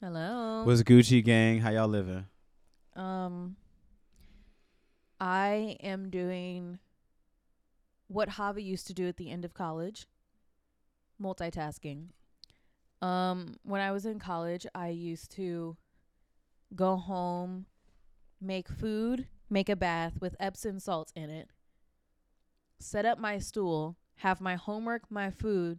Hello. What's Gucci gang? How y'all living? um I am doing what Hava used to do at the end of college. Multitasking. Um when I was in college, I used to go home, make food, make a bath with Epsom salts in it. Set up my stool, have my homework, my food.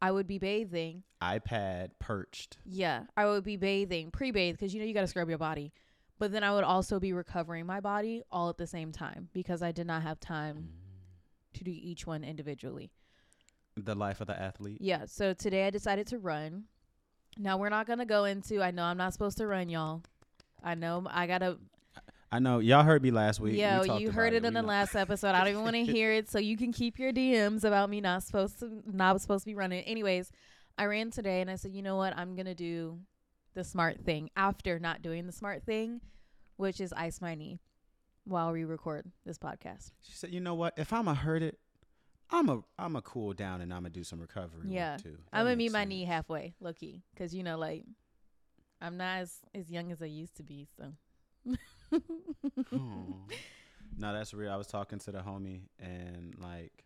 I would be bathing iPad perched. Yeah, I would be bathing, pre-bathe because you know you got to scrub your body. But then I would also be recovering my body all at the same time because I did not have time to do each one individually. The life of the athlete. Yeah, so today I decided to run. Now we're not going to go into I know I'm not supposed to run, y'all. I know I got to I know y'all heard me last week. We you heard it in We the know. last episode. I don't even want to hear it, so you can keep your DMs about me not supposed to not supposed to be running. Anyways, I ran today and I said, you know what? I'm gonna do the smart thing after not doing the smart thing, which is ice my knee while we record this podcast. She said, "You know what? If I'ma hurt it, I'm a I'm a cool down and I'm gonna do some recovery Yeah. work too. I'm gonna meet my sense. knee halfway, low key, because you know, like I'm not as as young as I used to be. So No, that's real. I was talking to the homie and like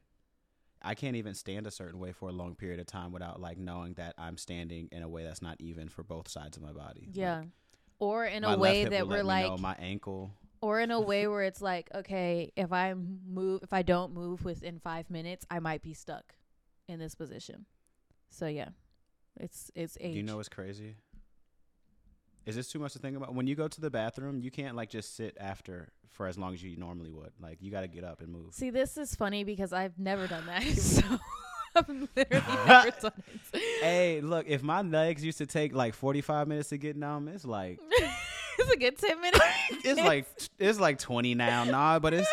I can't even stand a certain way for a long period of time without like knowing that I'm standing in a way that's not even for both sides of my body. Like, yeah, or in a way that we're like. my ankle. or in a way where it's like okay if i move if i don't move within five minutes i might be stuck in this position so yeah it's it's age Do you know what's crazy? Is this too much to think about? When you go to the bathroom, you can't like just sit after for as long as you normally would. Like you got to get up and move. see this is funny because i've never done that so i've literally never done it Hey, look, if my legs used to take like 45 minutes to get numb, it's like it's a good 10 minutes it's like it's like 20 now. Nah, but it's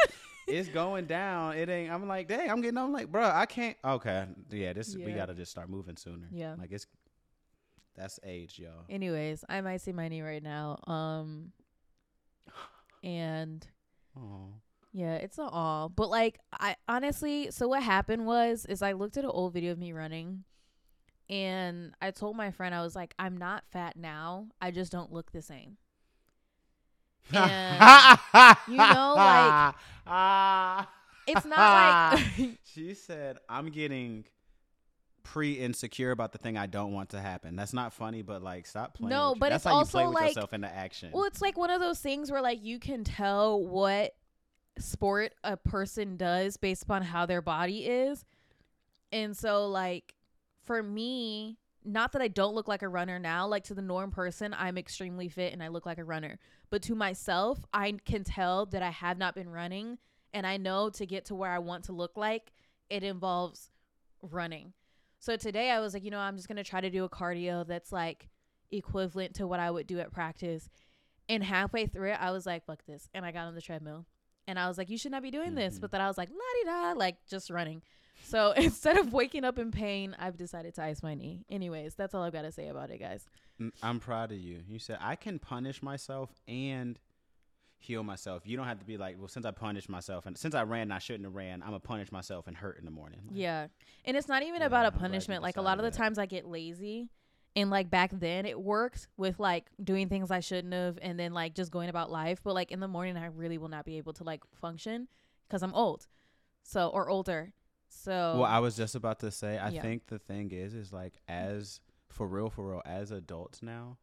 it's going down. It ain't I'm like, "Dang, I'm getting I'm like, bro, I can't Okay. Yeah, this we got to just start moving sooner." Yeah. Like it's that's age, y'all. anyways i might see my knee right now um and Oh. Yeah, it's a all. But like I honestly, so what happened was is I looked at an old video of me running and I told my friend I was like, I'm not fat now. I just don't look the same. And you know, like, It's not like she said, "I'm getting pre insecure about the thing I don't want to happen." That's not funny, but like, stop playing. No, with- but that's it's how you play also, with like- yourself into action. Well, it's like one of those things where like you can tell what sport a person does based upon how their body is. And so like for me, not that I don't look like a runner now, like to the norm person, I'm extremely fit and I look like a runner. But to myself, I can tell that I have not been running and I know to get to where I want to look like, it involves running. So today I was like, you know, I'm just going to try to do a cardio that's like equivalent to what I would do at practice. And halfway through it, I was like, fuck this. And I got on the treadmill. And I was like, you should not be doing this. Mhm. But then I was like, la di da, like just running. So instead of waking up in pain, I've decided to ice my knee. Anyways, that's all I've got to say about it, guys. I'm proud of you. You said I can punish myself and heal myself. You don't have to be like, well, since I punished myself and since I ran, I shouldn't have ran. I'm gonna punish myself and hurt in the morning. Like, Yeah. And it's not even Yeah, about a I'm glad you punishment. Like a lot of the that. times I get lazy. And like back then it worked with like doing things I shouldn't have and then like just going about life. But like in the morning I really will not be able to like function because I'm old. So or older. So Well, I was just about to say. I Yeah. think the thing is, is like as for real, for real, as adults now,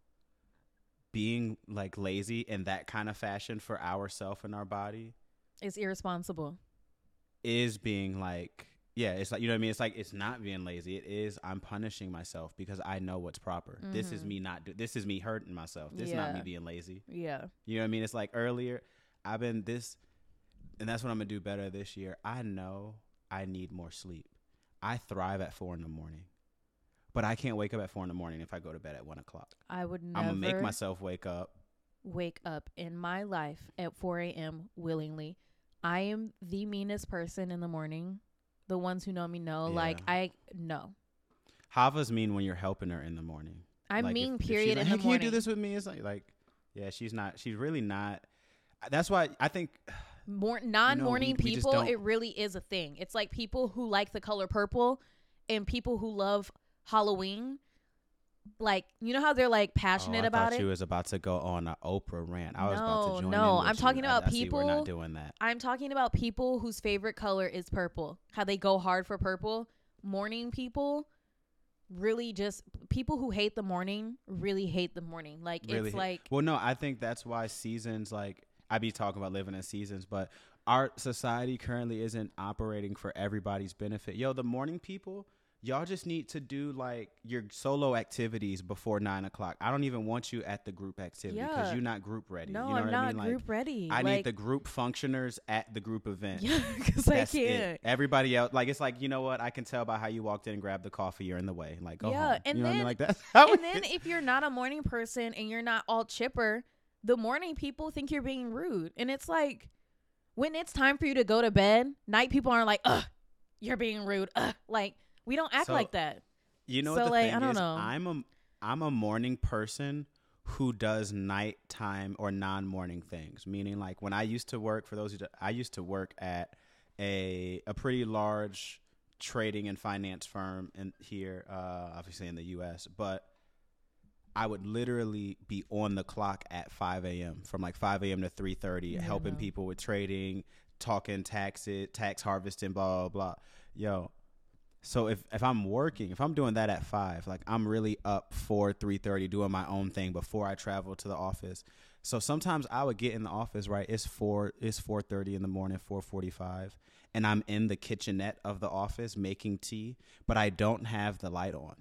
being like lazy in that kind of fashion for ourself and our body it's irresponsible. is being like yeah it's like you know what i mean? It's like it's not being lazy. It is i'm punishing myself because i know what's proper. This is Mhm. me not do- this is me hurting myself. This is not me being lazy. Yeah. you know what i mean? It's like earlier i've been this and that's what i'm gonna do better this year. I know i need more sleep. I thrive at four in the morning but i can't wake up at four in the morning if i go to bed at one o'clock I would never i'm gonna make myself wake up wake up in my life at 4 a.m. willingly. I am the meanest person in the morning. The ones who know me know. Like Yeah. I no. hava's mean when you're helping her in the morning I'm Like, mean. if period. like, in hey, can you do this with me? It's like, like, yeah, she's not. She's really not. That's why I think. More non-morning we- we people, it really is a thing. It's like people who like the color purple, and people who love Halloween. like you know how they're like Oh, passionate I about thought it. you was about to go on an Oprah rant. I was about No, to join no, I'm talking you. I- about I see we're people- not doing that. I'm talking about people whose favorite color is purple. How they go hard for purple. Morning people really just people who hate the morning really hate the morning. Like Really it's hate- like Well, no, I think that's why seasons like I be talking about living in seasons, but our society currently isn't operating for everybody's benefit. Yo, the morning people, y'all just need to do like your solo activities before nine o'clock. I don't even want you at the group activity because Yeah. you're not group ready. no, you know I'm what not I mean? Like, group ready. I like, need the group functioners at the group event. yeah, because I can't. Everybody else, like it's like you know what? I can tell by how you walked in and grabbed the coffee. You're in the way. Like go Yeah, home. and you know what I mean? then- Like that's how And then is. if you're not a morning person and you're not all chipper, the morning people think you're being rude. And it's like when it's time for you to go to bed, night people aren't like, ugh, you're being rude. Ugh. Like we don't act So, like that. You know So, what the like, thing I don't is? know. I'm a I'm a morning person who does nighttime or non-morning things. Meaning, like when I used to work for those who do, I used to work at a a pretty large trading and finance firm in here, uh, obviously in the U.S. But I would literally be on the clock at 5 a.m. from like 5 a.m. to 3:30, Yeah, helping people with trading, talking taxes, tax harvesting, blah blah blah. Yo, so if if I'm working, if I'm doing that at five, like I'm really up for three thirty, doing my own thing before I travel to the office. So sometimes I would get in the office, right? It's four it's four thirty in the morning, four forty five, and I'm in the kitchenette of the office making tea, but I don't have the light on.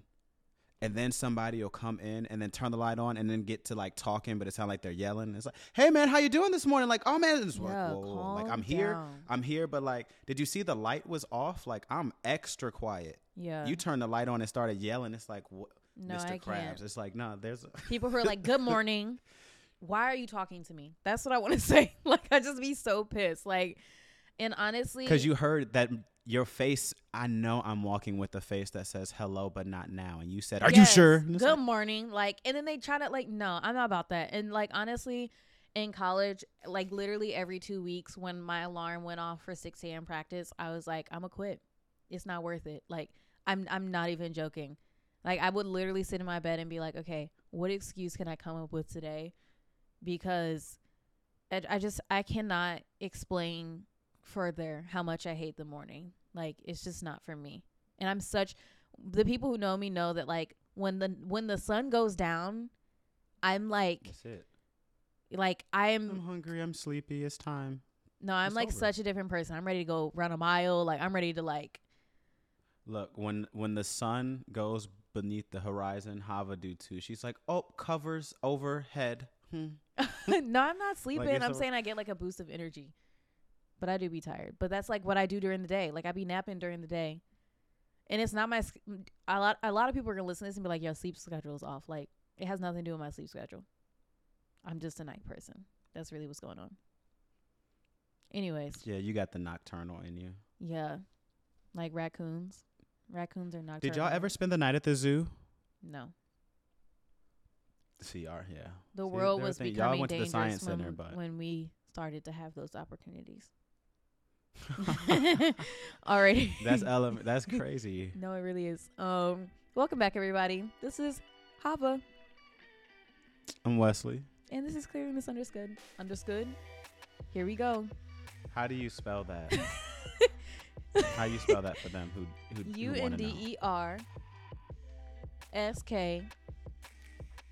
And then somebody will come in and then turn the light on and then get to like talking, but it sounds like they're yelling. It's like, "Hey man, how you doing this morning?" Like, "Oh man," it's like, Yeah, whoa, whoa, whoa. like I'm here, down. I'm here, but like, did you see the light was off? Like, I'm extra quiet. Yeah. You turned the light on and started yelling. It's like, no, Mr. I Krabs. can't. It's like, no, there's. People who are like, "Good morning." Why are you talking to me? That's what I want to say. Like I just be so pissed. Like and honestly Because you heard that your face. I know I'm walking with a face that says hello, but not now. And you said, "Are you sure?" And Good like, morning. Like, and then they try to like, no, I'm not about that. And like, honestly, in college, like literally every two weeks, when my alarm went off for 6 a.m. practice, I was like, I'm gonna quit. It's not worth it. Like, I'm I'm not even joking. Like, I would literally sit in my bed and be like, okay, what excuse can I come up with today? Because I, I just I cannot explain further how much I hate the morning. Like, it's just not for me. And I'm such the people who know me know that like when the when the sun goes down, I'm like That's it. like I'm I'm hungry. I'm sleepy. It's time. no, I'm it's like over. such a different person. I'm ready to go run a mile. Like I'm ready to like Look, when when the sun goes beneath the horizon, Hava do too. She's like, "Oh, covers overhead." Hmm. no, I'm not sleeping. it's I'm a- saying I get like a boost of energy. But I do be tired. But that's like what I do during the day. Like I be napping during the day. And it's not my a lot a lot of people are going to listen to this and be like, "Yo, sleep schedule is off." Like it has nothing to do with my sleep schedule. I'm just a night person. That's really what's going on. Anyways, Yeah, you got the nocturnal in you. yeah. Like raccoons. Raccoons are nocturnal. Did y'all ever spend the night at the zoo? No. CR, yeah. The See, world was thing- y'all becoming went to the dangerous science when, center, but- when we started to have those opportunities. Alrighty. That's element. That's crazy. no, it really is. Um, welcome back, everybody. This is Hava, I'm Wesley. and this is clearly misunderstood. Understood. Here we go. How do you spell that? How you spell that for them who who, U N know? E R S K.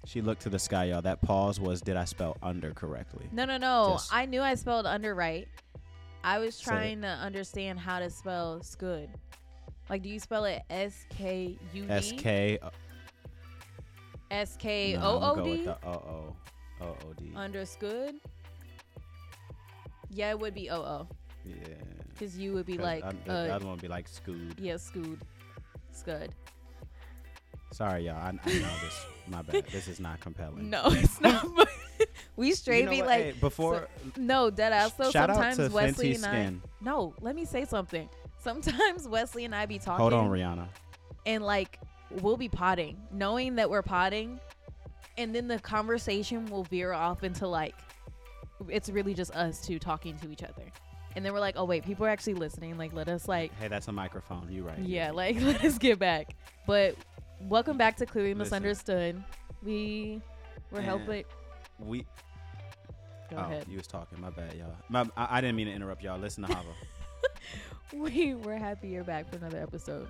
She looked to the sky, y'all. That pause was did I spell under correctly? No, no, no. Just- I knew I spelled under right. I was trying to understand how to spell scud. Like, do you spell it S K U D? S K S K O I'm gonna go with the O O O O D. Understood? Yeah, it would be O O. Yeah. Because you would be like, un- the uh, other one would be like scood. yeah, scud. Scud. Sorry, y'all. I, I know this. My bad. This is not compelling. No, it's not. we You know be what? like, Hey, before no, dead ass. So shout out sometimes to Wesley Fenty and I. Skin. No, let me say something. Sometimes Wesley and I be talking. Hold on, Rihanna. and like we'll be potting, knowing that we're potting, and then the conversation will veer off into like it's really just us two talking to each other. And then we're like, oh wait, people are actually listening. Like, let us like, Hey, that's a microphone. You right. yeah, like let us get back. But welcome back to Clearly Listen. Misunderstood. We were helping. We Go oh, ahead. you was talking. My bad, y'all. My, I, I didn't mean to interrupt y'all. Listen to Hava. We were happy you're back for another episode.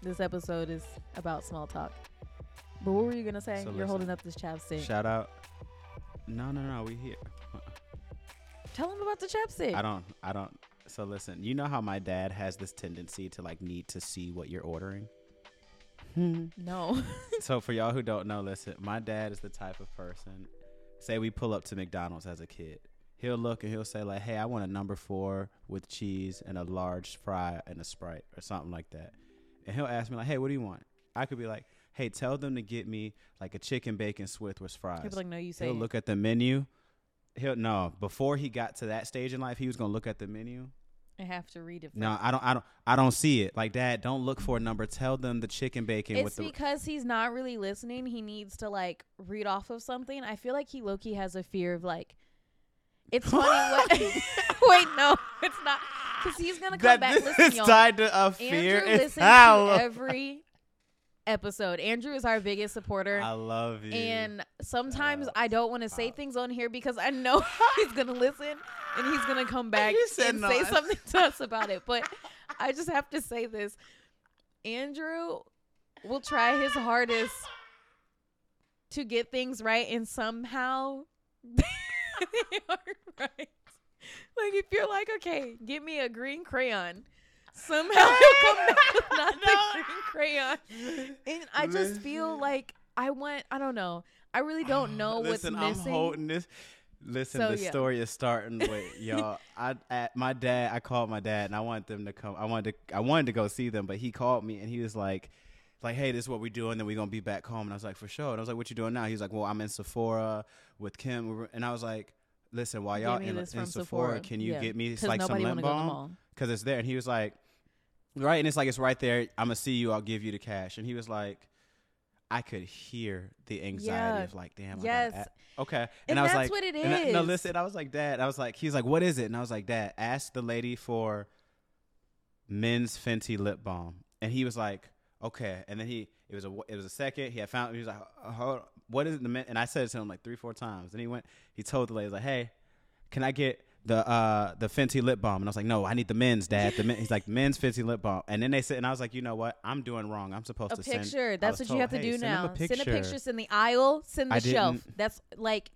This episode is about small talk. But what were you gonna say? So You're holding up this chapstick. Shout out. No, no, no. We here. Uh-uh. Tell them about the chapstick. I don't. I don't. So listen. You know how my dad has this tendency to like need to see what you're ordering. no. so for y'all who don't know, listen. My dad is the type of person. Say we pull up to McDonald's as a kid. He'll look and he'll say like, "Hey, I want a number four with cheese and a large fry and a sprite or something like that." And he'll ask me like, "Hey, what do you want?" I could be like, "Hey, tell them to get me like a chicken bacon Swift with fries." People like, no, you say. He'll it. look at the menu. He'll no. Before he got to that stage in life, he was gonna look at the menu. I have to read it. No. I don't. I don't. I don't see it. Like Dad, don't look for a number. Tell them the chicken bacon It's with the. because he's not really listening. He needs to like read off of something. I feel like he low key has a fear of like. It's funny. what, wait, no, it's not. Because he's gonna come that back. Listen, is y'all. tied to a fear. Andrew It's listens how to every episode. Andrew is our biggest supporter. I love you. And sometimes out I don't want to say things on here because I know he's gonna listen and he's gonna come back and no. say something to us about it. But I just have to say this: Andrew will try his hardest to get things right, and somehow they aren't right. Like if you're like, okay, give me a green crayon. Somehow he'll come back with not the green crayon. And I just feel like I want I don't know. I really don't know Listen, what's missing. I'm holding this. Listen, So, the yeah. story is starting with y'all. I at my dad. I called my dad and I wanted them to come. I wanted to. I wanted to go see them, but he called me and he was like, like, hey, this is what we're doing. Then we're gonna be back home. And I was like, for sure. And I was like, what you doing now? He was like, well, I'm in Sephora with Kim. And I was like, listen, while y'all in, in Sephora, Sephora. can you Yeah. get me like some lip wanna go to the balm? Because it's there. And he was like, right. And it's like it's right there. I'm gonna see you. I'll give you the cash. And he was like. I could hear the anxiety Yeah. of like, damn. Yes. okay. And, And I was that's like, what it and I- no, listen. I was like, Dad. I was like, he was like, what is it? And I was like, Dad, ask the lady for men's Fenty lip balm. And he was like, okay. And then he, it was a, it was a second. He had found. He was like, "Uh, hold, what is it? The men? And I said it to him like three, four times. And he went. He told the lady, like, hey, can I get the uh the Fenty lip balm? And I was like, no, I need the men's, Dad. The men, he's like, men's Fenty lip balm. And then they said, and I was like, you know what? I'm doing wrong. I'm supposed A to send picture. That's what you have to "Hey, do send now. a Send a picture." picture, send the aisle, send the I shelf. didn't- That's like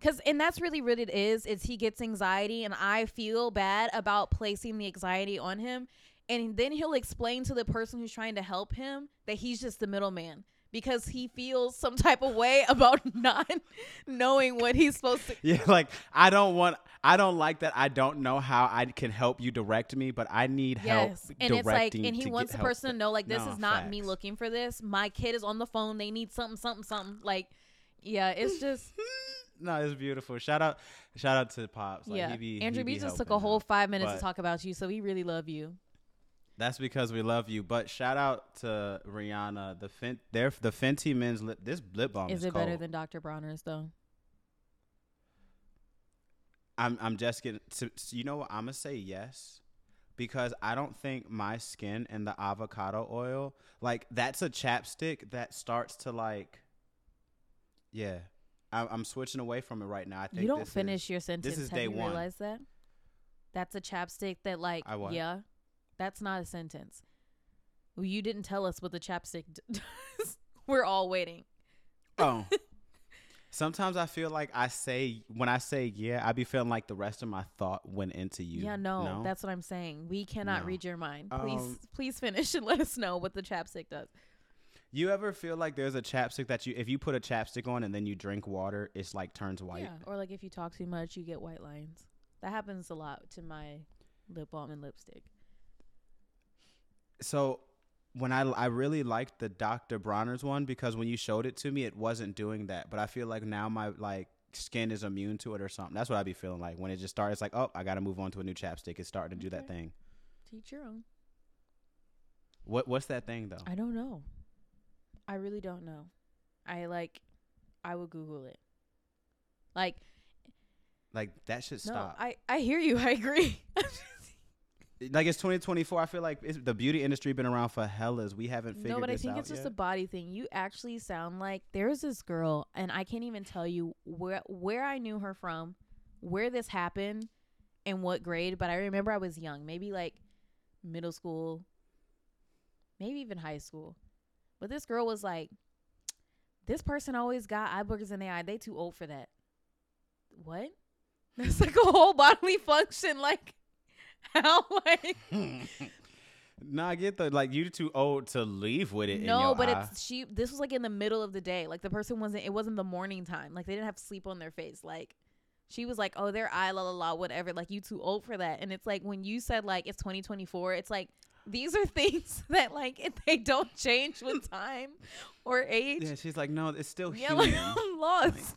Cause and that's really what it is. Is he gets anxiety, and I feel bad about placing the anxiety on him, and then he'll explain to the person who's trying to help him that he's just the middleman because he feels some type of way about not knowing what he's supposed to. Yeah, like I don't want I don't like that I don't know how I can help you direct me, but I need help Yes, and it's like, and he wants the help. person to know, like, this No, is not me looking for this. My kid is on the phone. They need something, something, something. Like, yeah, it's just. No, it's beautiful. Shout out shout out to Pops. Like, yeah, he be, Andrew B just took a whole five minutes But- to talk about you, so we really love you. That's because we love you. But shout out to Rihanna. The Fen- their the Fenty men's lip this lip balm is, Is it better than Dr. Bronner's though? I'm I'm just getting. To, you know what? I'm gonna say yes, because I don't think my skin and the avocado oil like that's a chapstick that starts to like. Yeah, I, I'm switching away from it right now. I think You don't finish Is, your sentence. This is Have day you one. realized that? That's a chapstick that, like, I what? yeah, that's not a sentence. Well, you didn't tell us what the chapstick d- does. We're all waiting. oh. Sometimes I feel like I say when I say yeah, I be feeling like the rest of my thought went into you. Yeah, no, that's what I'm saying. We cannot No. read your mind. Please, Um, please finish and let us know what the chapstick does. You ever feel like there's a chapstick that you if you put a chapstick on and then you drink water, it's like turns white. Yeah, or like if you talk too much, you get white lines. That happens a lot to my lip balm and lipstick. So when I I really liked the Dr. Bronner's one because when you showed it to me, it wasn't doing that. But I feel like now my like skin is immune to it or something. That's what I'd be feeling like when it just starts. It's like, oh, I got to move on to a new chapstick. It's starting to do that thing. Teach your own. What what's that thing though? I don't know. I really don't know. I like. I would Google it. Like Like that should no, stop. I I hear you. I agree. like it's 2024. I feel like it's, the beauty industry been around for hellas. We haven't figured out. No, but I think it's just yet. a body thing. You actually sound like there's this girl, and I can't even tell you where where I knew her from, where this happened, and what grade. But I remember I was young, maybe like middle school, maybe even high school. But this girl was like, this person always got eye boogers in their eye. They too old for that. What? That's like a whole bodily function. Like how? Like no, I get the like you're too old to leave with it. in no, but eye. it's she. This was like in the middle of the day. Like the person wasn't. It wasn't the morning time. Like they didn't have sleep on their face. Like she was like, "Oh, their eye, la la la, whatever." Like you too old for that. And it's like when you said like it's 2024. It's like these are things that like if they don't change with time or age. yeah. She's like, no, it's still Yeah, human. like I'm lost.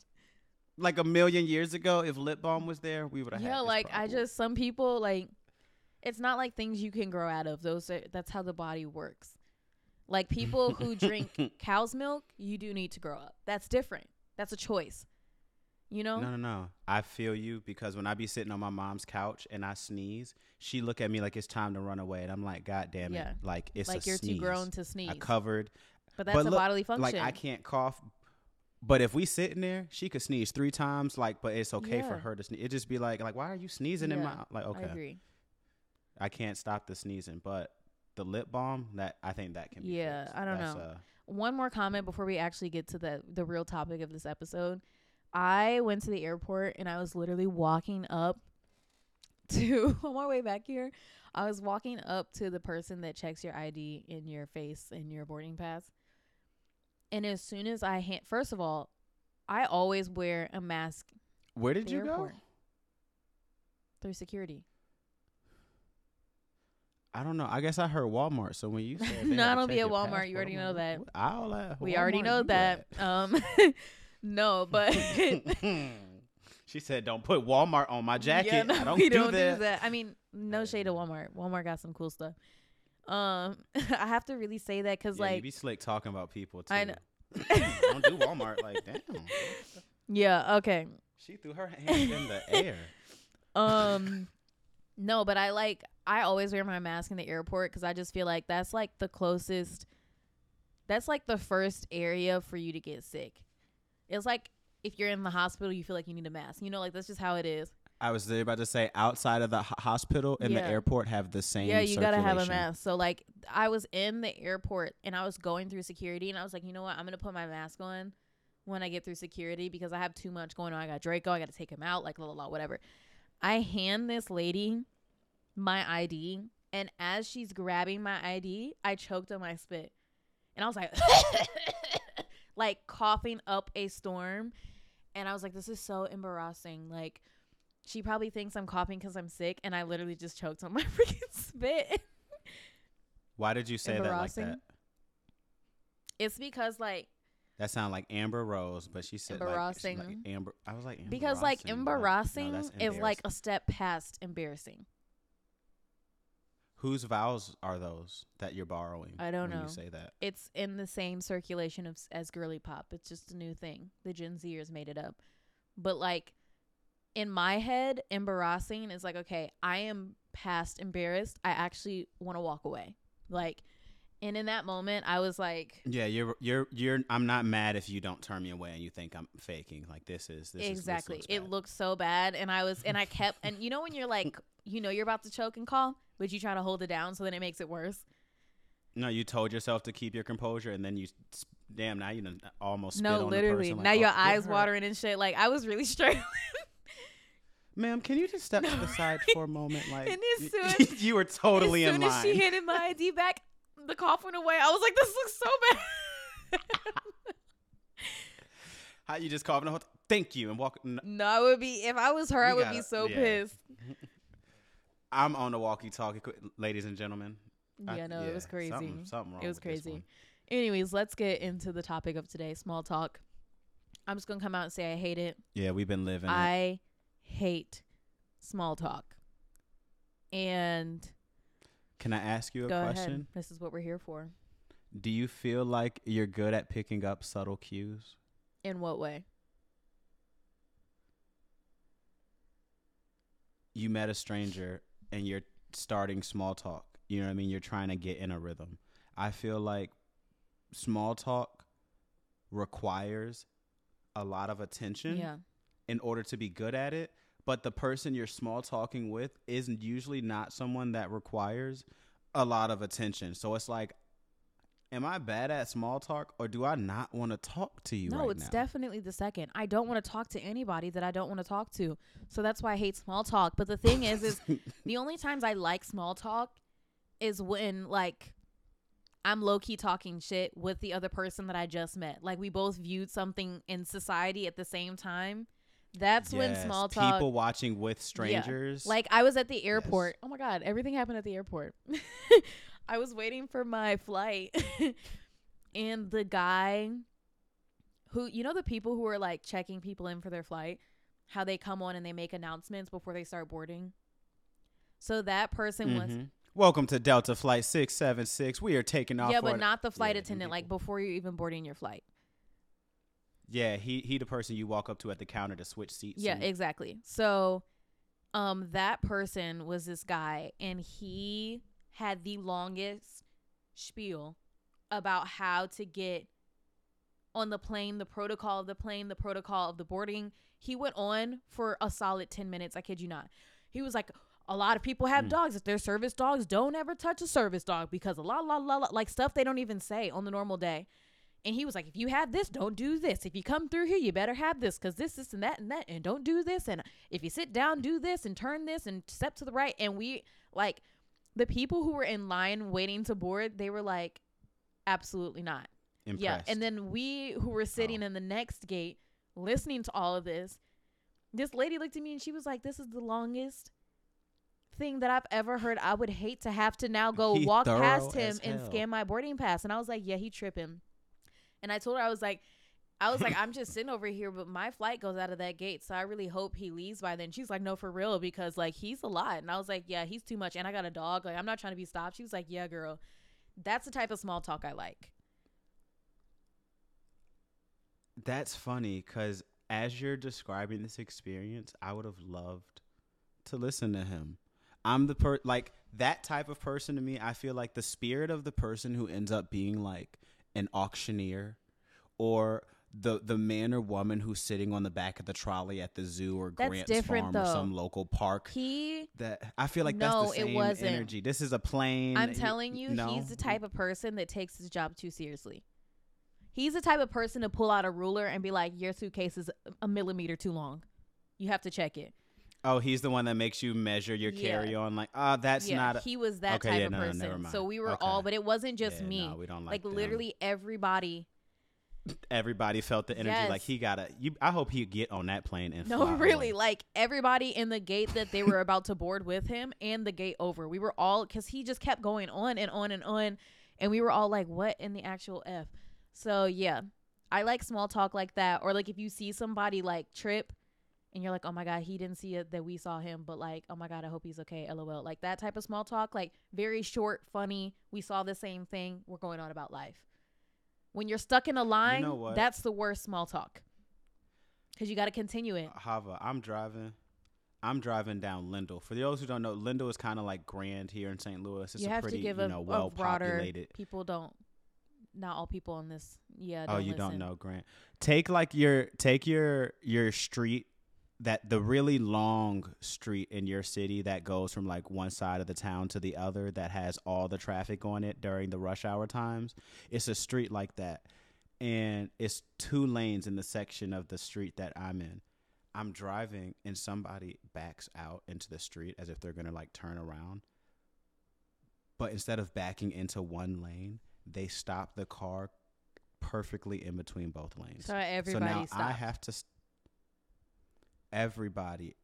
like a million years ago, if lip balm was there, we would have. Yeah, like I just some people like it's not like things you can grow out of. Those are that's how the body works. Like people who drink cow's milk, you do need to grow up. That's different. That's a choice. You know? No, no, no. I feel you because when I be sitting on my mom's couch and I sneeze, she look at me like it's time to run away, and I'm like, God damn it! Yeah. Like it's like you're sneeze. too grown to sneeze. I covered, but that's but a look, bodily function. like I can't cough. But if we sitting there, she could sneeze three times. Like, but it's okay for her to sneeze. It just be like, like, why are you sneezing in my like? Okay, I can't stop the sneezing, but the lip balm that I think that can be. Yeah, fixed. I don't That's, know. Uh, One more comment before we actually get to the the real topic of this episode. I went to the airport and I was literally walking up to on my way back here. I was walking up to the person that checks your ID in your face and your boarding pass. And as soon as I hand, first of all, I always wear a mask where did you airport go? through security. I don't know. I guess I heard Walmart. So when you said No, I don't be at Walmart. You already know that. aisle at we already know that. at? Um, no, but she said, "Don't put Walmart on my jacket. Yeah, no, I don't, we do, don't that. do that. I mean, no shade to Walmart. Walmart got some cool stuff. Um, I have to really say that because Yeah, you like, be slick talking about people too. I know. don't do Walmart like damn. yeah, okay. She threw her hands in the air. Um, no, but I like I always wear my mask in the airport because I just feel like that's like the closest. That's like the first area for you to get sick. It's like if you're in the hospital, you feel like you need a mask. You know, like that's just how it is. I was about to say outside of the ho- hospital and the airport have the same. Yeah, you gotta have a mask. So like, I was in the airport and I was going through security, and I was like, you know what, I'm gonna put my mask on when I get through security because I have too much going on. I got Draco, I got to take him out, like la la la, whatever. I hand this lady my ID, and as she's grabbing my ID, I choked on my spit, and I was like, like coughing up a storm, and I was like, this is so embarrassing, like. She probably thinks I'm coughing because I'm sick, and I literally just choked on my freaking spit. Why did you say that like that? It's because like That sounded like Amber Rose, but she said like, she's like Embarrassing. Amber. I was like because like "Embarrassing." embarrassing No, is like a step past embarrassing. Whose vows are those that you're borrowing? I don't when know. You say that. It's in the same circulation of, as girly pop. It's just a new thing. The Gen Zers made it up. But like in my head, embarrassing is like okay, I am past embarrassed. I actually want to walk away. Like and in that moment, I was like Yeah, you're you're you're. I'm not mad if you don't turn me away and you think I'm faking. Like this is this is- this exactly. looks it looked so bad, and I was, and I kept, and you know when you're like, you know you're about to choke and call, but you try to hold it down, so then it makes it worse. No, you told yourself to keep your composure, and then you, damn, now you almost spit no, on the literally. person, like, now "Oh, your eyes her." watering and shit. Like I was really struggling. Ma'am, can you just step to the side for a moment? Like And as soon- you were totally as in soon line. as she handed my ID back, the cough went away. I was like, this looks so bad. How you just coughing? the whole Thank you, and walk. n- no, I would be if I was her, I would be gotta- so yeah. pissed. I'm on the walkie-talkie, ladies and gentlemen. I- Yeah, no, it was crazy. Something, something wrong It was crazy. Anyways, let's get into the topic of today, small talk. I'm just gonna come out and say I hate it. Yeah, we've been living. it. I hate small talk. And Can I ask you a go question? ahead. This is what we're here for. Do you feel like you're good at picking up subtle cues? In what way? You met a stranger and you're starting small talk. You know what I mean? You're trying to get in a rhythm. I feel like small talk requires a lot of attention Yeah. in order to be good at it. But the person you're small talking with is usually not someone that requires a lot of attention. So it's like, am I bad at small talk or do I not want to talk to you No, right it's now? definitely the second. I don't want to talk to anybody that I don't want to talk to. So that's why I hate small talk. But the thing is, is the only times I like small talk is when like I'm low key talking shit with the other person that I just met. Like we both viewed something in society at the same time. That's when small talk. People watching with strangers. Like I was at the airport. Oh my god, everything happened at the airport. I was waiting for my flight and the guy who you know the people who are like checking people in for their flight, how they come on and they make announcements before they start boarding. So that person was Mhm. Welcome to Delta Flight 676. We are taking off. Yeah, but not the flight Yeah, attendant like before you're even boarding your flight. Yeah, he he the person you walk up to at the counter to switch seats. Yeah, and- exactly. So um that person was this guy and he had the longest spiel about how to get on the plane, the protocol of the plane, the protocol of the boarding. He went on for a solid 10 minutes, I kid you not. He was like a lot of people have Hmm. dogs. If they're service dogs, don't ever touch a service dog because a lot, la la la like stuff they don't even say on the normal day. And he was like, if you have this, don't do this. If you come through here, you better have this because this, this, and that, and that. And don't do this. And if you sit down, do this and turn this and step to the right. And we, like, the people who were in line waiting to board, they were like, absolutely not. impressed. Yeah. And then we who were sitting Oh. in the next gate listening to all of this, this lady looked at me and she was like, this is the longest thing that I've ever heard. I would hate to have to now go He walk past him and scan my boarding pass. And I was like, yeah, he tripping. And I told her, I was like, I was like, I'm just sitting over here, but my flight goes out of that gate. So I really hope he leaves by then. She's like, no, for real, because like he's a lot. And I was like, yeah, he's too much. And I got a dog. Like, I'm not trying to be stopped. She was like, yeah, girl. That's the type of small talk I like. That's funny because as you're describing this experience, I would have loved to listen to him. I'm the per like that type of person to me. I feel like the spirit of the person who ends up being like an auctioneer or the the man or woman who's sitting on the back of the trolley at the zoo or That's Grant's Farm or some local park. He That I feel like No, that's the it same wasn't. energy. This is a plane. I'm telling you, no? he's the type of person that takes his job too seriously. He's the type of person to pull out a ruler and be like, "Your suitcase is a millimeter too long. You have to check it." Oh, he's the one that makes you measure your Yeah. carry on. Like, ah, that's yeah, not. A, he was that Okay, type yeah, of no, no, person. never so we were Okay. all, but it wasn't just me. no, we don't like like them. literally everybody. Everybody felt the energy. Like he gotta. You, I hope he get on that plane and No, really, away. like everybody in the gate that they were about to board with him and the gate over. We were all because he just kept going on and on and on, and we were all like, "What in the actual f?" So yeah, I like small talk like that, or like if you see somebody like trip, and you're like, "Oh my god, he didn't see it that we saw him," but like, "Oh my god, I hope he's okay." LOL, like that type of small talk, like very short, funny. We saw the same thing. We're going on about life. When you're stuck in a line, know what? that's the worst small talk. Cause you got to continue it. Hava, I'm driving. I'm driving down Lindell. For those who don't know, Lindell is kind of like Grand here in St. Louis. It's you a have pretty, to give you a, know, a well broader. populated. People don't. Not all people on this. Yeah. Oh, you don't know Grand. Take like your take your your street that the really long street in your city that goes from like one side of the town to the other that has all the traffic on it during the rush hour times. It's a street like that. And it's two lanes in the section of the street that I'm in. I'm driving and somebody backs out into the street as if they're going to like turn around. But instead of backing into one lane, they stop the car perfectly in between both lanes. So everybody so now stopped. I have to. St- everybody,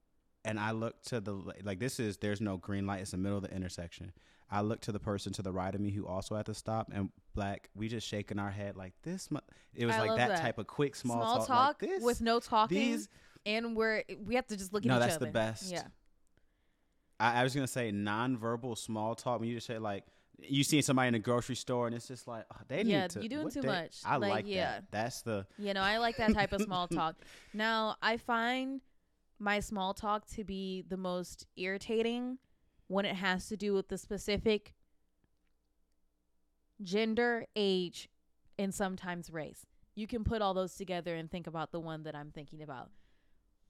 and I look to the like. This is there's no green light. It's the middle of the intersection. I look to the person to the right of me who also had to stop, and black. We just shaking our head like this. Mu-. It was I like that, that. type of quick small, Small talk, talk like this. with no talking, these. and we're we have to just look at No, each other. No, that's the best. Yeah. I, I was gonna say nonverbal small talk. When you just say like you see somebody in a grocery store, and it's just like oh, they Yeah, need to. you doing too they- much. I Like, like, yeah. that. That's the You know, I like that type of small talk. Now, I find my small talk to be the most irritating when it has to do with the specific gender, age, and sometimes race. You can put all those together and think about the one that I'm thinking about.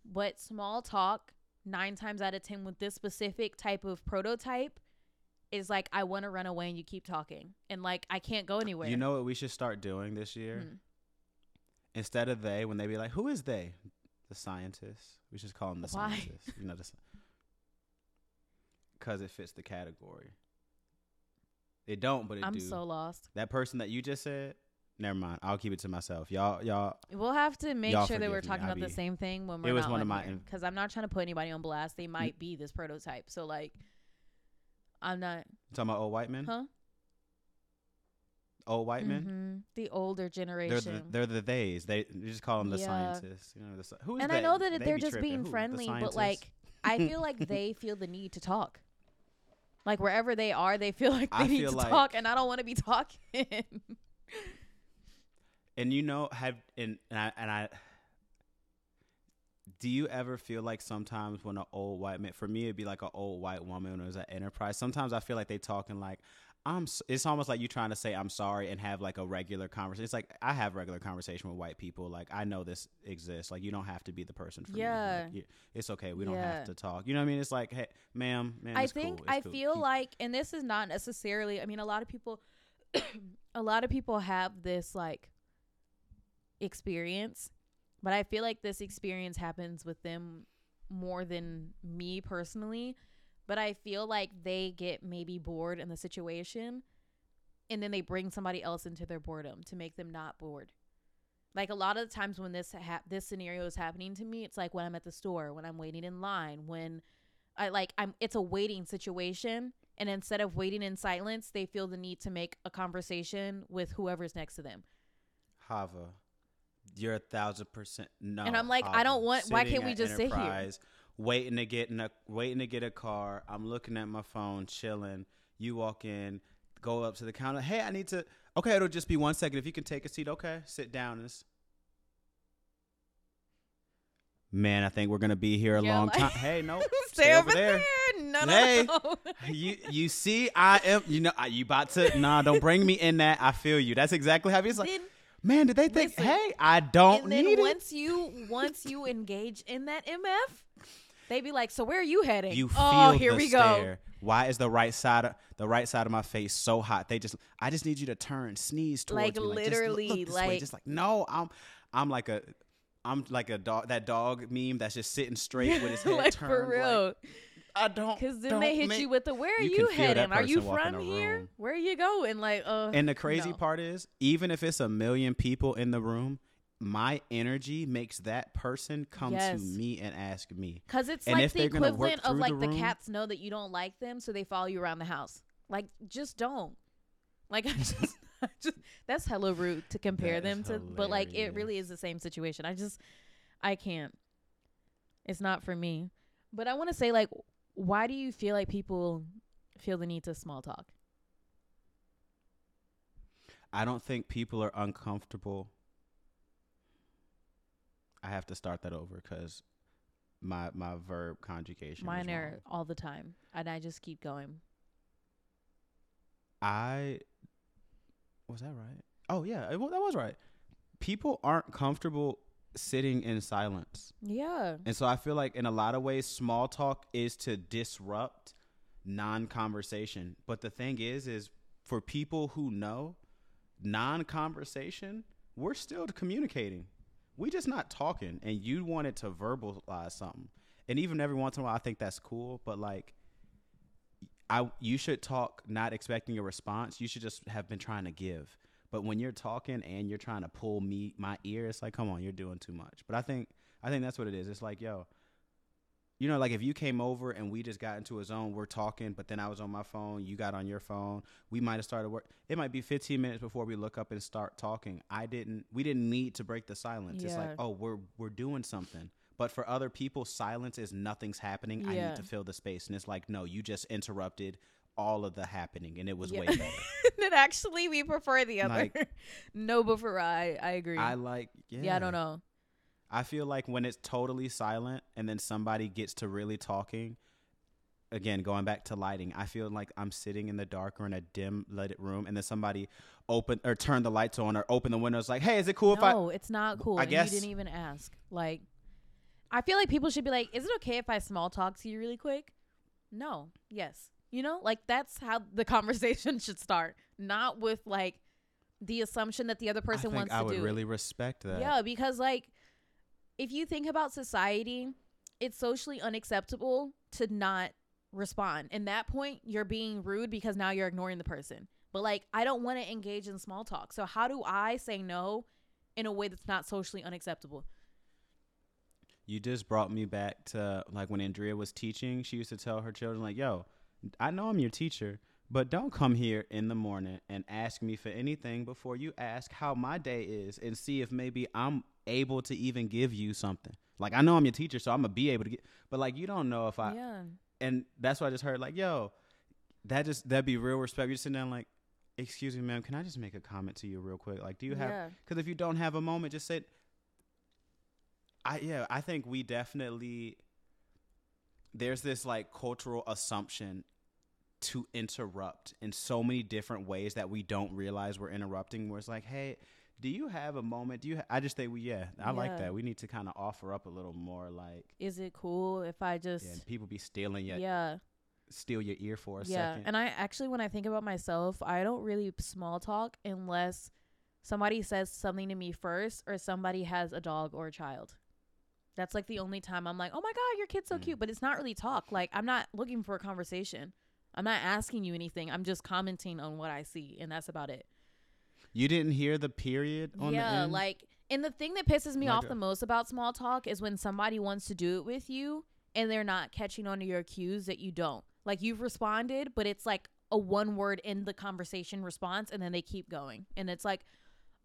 But small talk, nine times out of 10, with this specific type of prototype, is like, I want to run away and you keep talking. And like, I can't go anywhere. You know what we should start doing this year? Hmm. Instead of they, when they be like, "Who is they?" The scientists. We should call them the Why? scientists. You know, because it fits the category. It don't, but it I'm do. so lost. that person that you just said. Never mind. I'll keep it to myself. Y'all, y'all. We'll have to make sure that we're talking I about the same thing when we're It was one of my Because I'm not trying to put anybody on blast. They might be this prototype. So like, I'm not. talking about old white men. Huh? Old white men. Mhm. The older They're generation. the they're the theys. They you just call them the Yeah. scientists. You know, the, who is and? I know that They they're just tripping. being Who? The friendly, but like, I feel like they feel the need to talk. Like wherever they are, they feel like they I need to like- talk, and I don't want to be talking. And you know, have and and I, and I do you ever feel like sometimes when an old white man, for me, it'd be like an old white woman was at Enterprise. Sometimes I feel like they talking like I'm. It's almost like you're trying to say I'm sorry and have like a regular conversation. It's like I have regular conversation with white people. Like I know this exists. Like you don't have to be the person for me. Yeah. Like, you- it's okay. We don't have to talk. You know what I mean? It's like, hey, ma'am, ma'am. I cool, think it's I cool. feel Keep- like, and this is not necessarily. I mean, a lot of people, a lot of people have this like experience, but I feel like this experience happens with them more than me personally. But I feel like they get maybe bored in the situation, and then they bring somebody else into their boredom to make them not bored. Like a lot of the times when this ha- this scenario is happening to me, it's like when I'm at the store, when I'm waiting in line, when I like I'm it's a waiting situation and instead of waiting in silence, they feel the need to make a conversation with whoever's next to them. Hava, you're a thousand percent no. And I'm like, I don't want- why can't we just sit here? Waiting to get in a waiting to get a car. I'm looking at my phone, chilling. You walk in, go up to the counter. Hey, I need to. Okay, it'll just be one second. If you can take a seat, okay, sit down. It's, Man, I think we're gonna be here a long like- time. Hey, no, Stay, over there. there. No, no, Hey. no. you you see, I am. You know, you about to? Nah, don't bring me in that. I feel you. That's exactly how it's like. Then- Man, did they think? Listen, hey, I don't and then need it. once you once you engage in that MF, they be like, "So where are you heading?" You feel oh, here we go. Why is the right side of the right side of my face so hot? They just I just need you to turn, sneeze towards Like, me. just look- literally, look this way. like- just like no, I'm I'm like a I'm like a dog that dog meme that's just sitting straight with his head like turned. for like, real. I don't. Because then don't they hit make- you with the "Where are You you, can feel that heading? Are you person walk in from here? room. Where are you going?" Like, uh, And the crazy no. part is, even if it's a million people in the room, my energy makes that person come Yes. to me and ask me. Cause it's And like the they're gonna work equivalent of like the the, cats know that you don't like them, so they follow you around the house. Like, just don't. Like, I just, I just that's hella rude to compare That them to. But like, it really is the same situation. I just, I can't. It's not for me. But I want to say, like, why do you feel like people feel the need to small talk? I don't think people are uncomfortable. I have to start that over because my my verb conjugation. Mine are all the time, and I just keep going. I was that right? Oh yeah, it, wa- that was right. People aren't comfortable sitting in silence, Yeah. and so I feel like in a lot of ways, small talk is to disrupt non-conversation. But the thing is, is for people who know non-conversation, we're still communicating. We just not talking, and you wanted to verbalize something. And even every once in a while, I think that's cool. But like, I you should talk not expecting a response. You should just have been trying to give. But when you're talking and you're trying to pull me my ear, it's like, come on, you're doing too much. But I think I think that's what it is. It's like, yo, you know, like if you came over and we just got into a zone, we're talking, but then I was on my phone, you got on your phone, we might have started work. It might be 15 minutes before we look up and start talking. I didn't. We didn't need to break the silence. It's like, oh, we're we're doing something. But for other people, silence is nothing's happening. I need to fill the space, and it's like, no, you just interrupted all of the happening, and it was Yeah. way better. then actually, we prefer the other. Like- no, but for I, I agree. I like. Yeah. yeah, I don't know. I feel like when it's totally silent and then somebody gets to really talking, again going back to lighting i feel like i'm sitting in the dark or in a dim lit room and then somebody open or turn the lights on or open the windows like hey is it cool if i no, it's not cool. I and guess- you didn't even ask. Like, I feel like people should be like, "Is it okay if I small talk to you really quick?" No. Yes. You know, like that's how the conversation should start, not with like the assumption that the other person I think wants I to would do. really respect that. Yeah, because like if you think about society, it's socially unacceptable to not respond. In that point, you're being rude because now you're ignoring the person. But like I don't want to engage in small talk. So how do I say no in a way that's not socially unacceptable? You just brought me back to like when Andrea was teaching, she used to tell her children like, "Yo, I know I'm your teacher, but don't come here in the morning and ask me for anything before you ask how my day is and see if maybe I'm able to even give you something." Like I know I'm your teacher, so I'm gonna be able to get, but like you don't know if I, yeah. and that's what I just heard. Like, yo, that just that'd be real respect. You're just sitting down like, excuse me, ma'am, can I just make a comment to you real quick? Like, do you have? yeah. Because if you don't have a moment, just say. I yeah, I think we definitely. There's this like cultural assumption to interrupt in so many different ways that we don't realize we're interrupting. Where it's like, hey, do you have a moment? Do you? Ha-? I just think we yeah, I like that. We need to kind of offer up a little more like. Is it cool if I just Yeah, and people be stealing your yeah. steal your ear for a yeah. second. And I actually when I think about myself, I don't really small talk unless somebody says something to me first or somebody has a dog or a child. That's like the only time I'm like, "Oh my god, your kid's so Mm. cute," but it's not really talk. Like I'm not looking for a conversation. I'm not asking you anything. I'm just commenting on what I see, and that's about it. You didn't hear the period on the yeah, end? like, and the thing that pisses me Like off a- the most about small talk is when somebody wants to do it with you and they're not catching on to your cues that you don't. Like you've responded, but it's like a one word in the conversation response, and then they keep going, and it's like,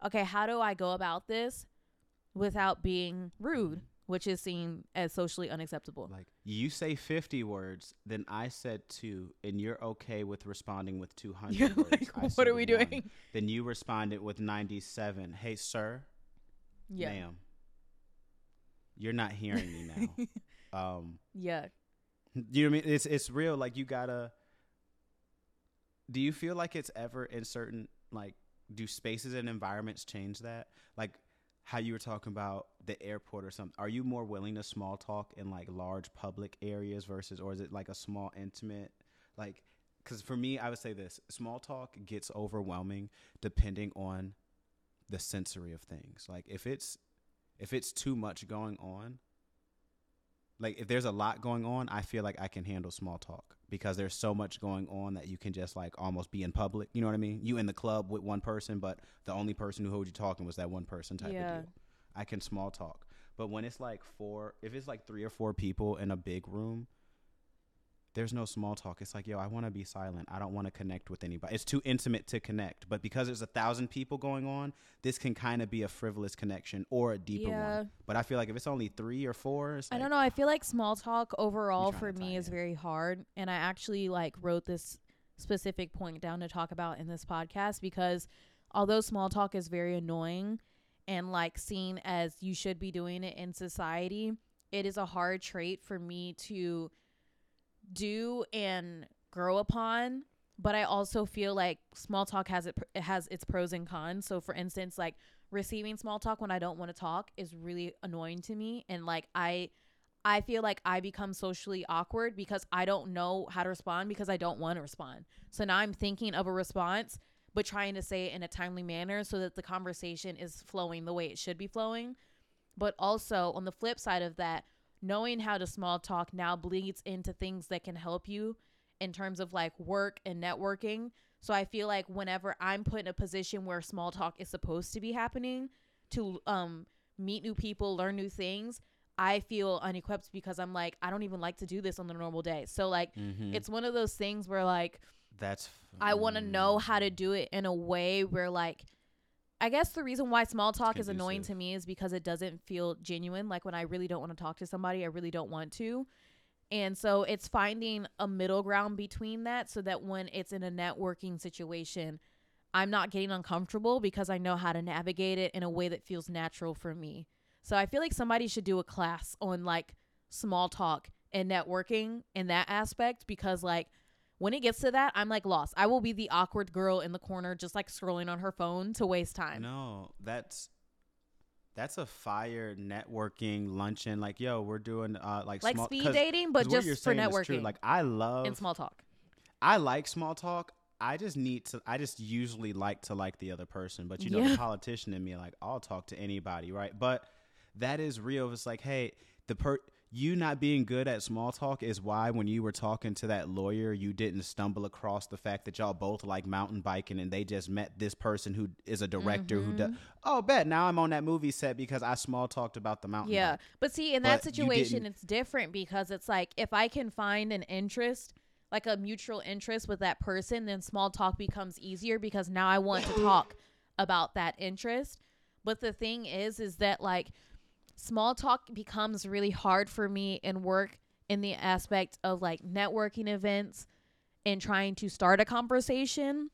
okay, how do I go about this without being rude, which is seen as socially unacceptable? Like you say 50 words, then I said two, and you're okay with responding with 200 Yeah, words. like I what are we one. doing? Then you responded with 97. Hey, sir, Yeah, ma'am, you're not hearing me now. um, yeah. you know what I mean? It's it's real. Like you gotta. Do you feel like it's ever in certain like do spaces and environments change that? Like how you were talking about the airport or something. Are you more willing to small talk in like large public areas versus, or is it like a small intimate like? Because for me, I would say this: small talk gets overwhelming depending on the sensory of things. Like if it's if it's too much going on, like if there's a lot going on, I feel like I can handle small talk because there's so much going on that you can just like almost be in public. You know what I mean? You in the club with one person, but the only person who heard you talking was that one person type Yeah. of deal. I can small talk. But when it's like four, if it's like three or four people in a big room, there's no small talk. It's like, yo, I want to be silent. I don't want to connect with anybody. It's too intimate to connect. But because there's a thousand people going on, this can kind of be a frivolous connection or a deeper Yeah. one. But I feel like if it's only three or four, I like, don't know. I feel like small talk overall for me is in. very hard. And I actually like wrote this specific point down to talk about in this podcast because although small talk is very annoying and like seen as you should be doing it in society, it is a hard trait for me to do and grow upon. But I also feel like small talk has it, it has its pros and cons. So for instance, like receiving small talk when I don't want to talk is really annoying to me and like I I feel like I become socially awkward because I don't know how to respond because I don't want to respond. So now I'm thinking of a response but trying to say it in a timely manner so that the conversation is flowing the way it should be flowing. But also on the flip side of that, knowing how to small talk now bleeds into things that can help you in terms of like work and networking. So I feel like whenever I'm put in a position where small talk is supposed to be happening to um meet new people, learn new things, I feel unequipped because I'm like I don't even like to do this on the normal day. So like Mhm. it's one of those things where like that's. I want to know how to do it in a way where like I guess the reason why small talk is annoying to me is because it doesn't feel genuine. Like when I really don't want to talk to somebody, I really don't want to. And so it's finding a middle ground between that so that when it's in a networking situation, I'm not getting uncomfortable because I know how to navigate it in a way that feels natural for me. So I feel like somebody should do a class on like small talk and networking in that aspect because like when it gets to that, I'm like lost. I will be the awkward girl in the corner just like scrolling on her phone to waste time. No, that's that's a fire networking luncheon. Like, yo, we're doing uh like Like small, speed dating, but just you're for saying is true. networking Like, I love and small talk. I like small talk. I just need to. I just usually like to like the other person, but you know, Yeah. the politician in me, like I'll talk to anybody, right? But that is real. It's like, hey, the per you not being good at small talk is why when you were talking to that lawyer, you didn't stumble across the fact that y'all both like mountain biking and they just met this person who is a director who does. Mm-hmm. Oh, bet now I'm on that movie set because I small talked about the mountain. Yeah. bike. But see, in that But situation, it's different because it's like if I can find an interest, like a mutual interest with that person, then small talk becomes easier because now I want to talk about that interest. But the thing is, is that like small talk becomes really hard for me in work in the aspect of like networking events and trying to start a conversation.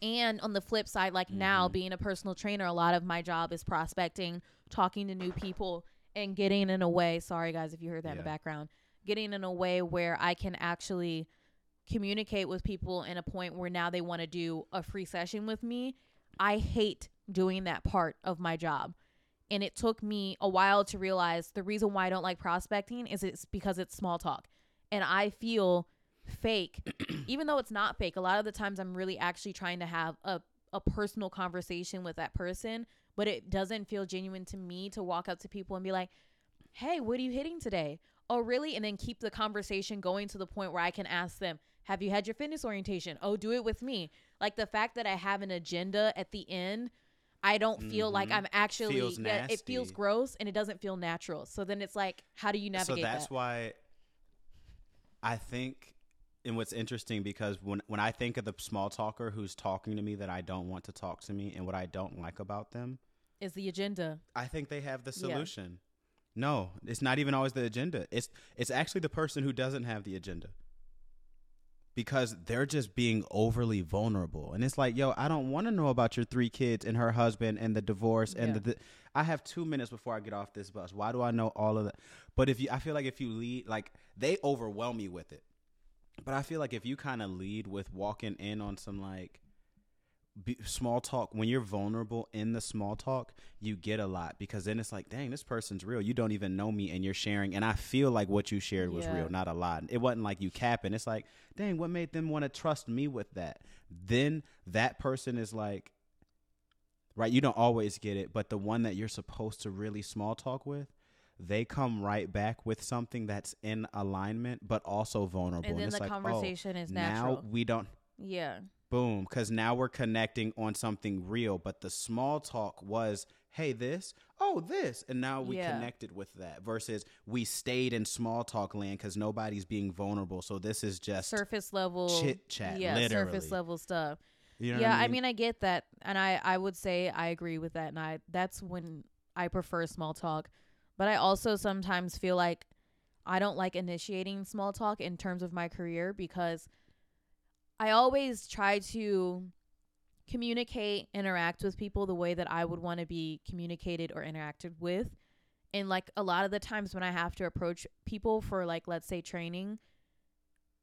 And on the flip side, like now Mhm. being a personal trainer, a lot of my job is prospecting, talking to new people, and getting in a way. Sorry, guys, if you heard that in the background. Getting in a way where I can actually communicate with people in a point where now they want to do a free session with me. I hate doing that part of my job. And it took me a while to realize the reason why I don't like prospecting is it's because it's small talk. And I feel fake, even though it's not fake. A lot of the times I'm really actually trying to have a, a personal conversation with that person, but it doesn't feel genuine to me to walk up to people and be like, hey, what are you hitting today? Oh, really? And then keep the conversation going to the point where I can ask them, have you had your fitness orientation? Oh, do it with me. Like the fact that I have an agenda at the end, I don't feel like Mhm. I'm actually, Feels yeah, it feels gross and it doesn't feel natural. So then it's like, how do you navigate so that's that? why I think and what's interesting because when when I think of the small talker who's talking to me that I don't want to talk to me and what I don't like about them, Is the agenda. I think they have the Yeah. solution. No, it's not even always the agenda. It's it's actually the person who doesn't have the agenda. Because they're just being overly vulnerable. And it's like, yo, I don't want to know about your three kids and her husband and the divorce and Yeah. the, the I have 2 minutes before I get off this bus. Why do I know all of that? But if you I feel like if you lead like they overwhelm me with it. But I feel like if you kind of lead with walking in on some like be, small talk when you're vulnerable in the small talk you get a lot because then it's like dang this person's real you don't even know me and you're sharing and i feel like what you shared was Yeah. real not a lot it wasn't like you capping it's like dang what made them want to trust me with that then that person is like right you don't always get it but the one that you're supposed to really small talk with they come right back with something that's in alignment but also vulnerable And then it's the like, oh, conversation is natural. now we don't Yeah. Boom because now we're connecting on something real. But the small talk was hey this? Oh this. And now we Yeah. connected with that versus we stayed in small talk land because nobody's being vulnerable. So this is just Surface level chit chat, Yeah, surface level stuff. you know yeah, what I mean I get that. And I I would say I agree with that. And I that's when I prefer small talk. But I also sometimes feel like I don't like initiating small talk in terms of my career because I always try to communicate, interact with people the way that I would want to be communicated or interacted with. And like a lot of the times when I have to approach people for like let's say training,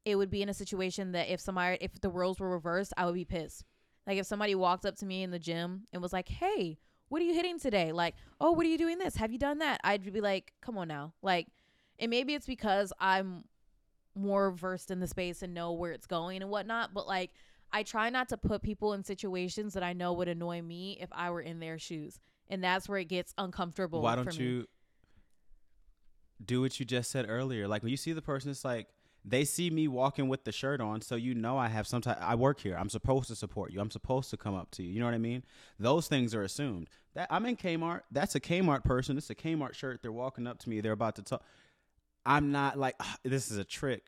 it would be in a situation that if somebody if the roles were reversed, I would be pissed. Like if somebody walked up to me in the gym and was like, "Hey, what are you hitting today?" Like, "Oh, what are you doing this? Have you done that?" I'd be like, "Come on now." Like, and maybe it's because I'm more versed in the space and know where it's going and whatnot, but like I try not to put people in situations that I know would annoy me if I were in their shoes. And that's where it gets uncomfortable. why don't me. you do what you just said earlier like when you see the person it's like they see me walking with the shirt on so you know i have some type i work here i'm supposed to support you i'm supposed to come up to you you know what i mean those things are assumed that i'm in kmart that's a kmart person it's a kmart shirt they're walking up to me they're about to talk i'm not like "Ah, this is a trick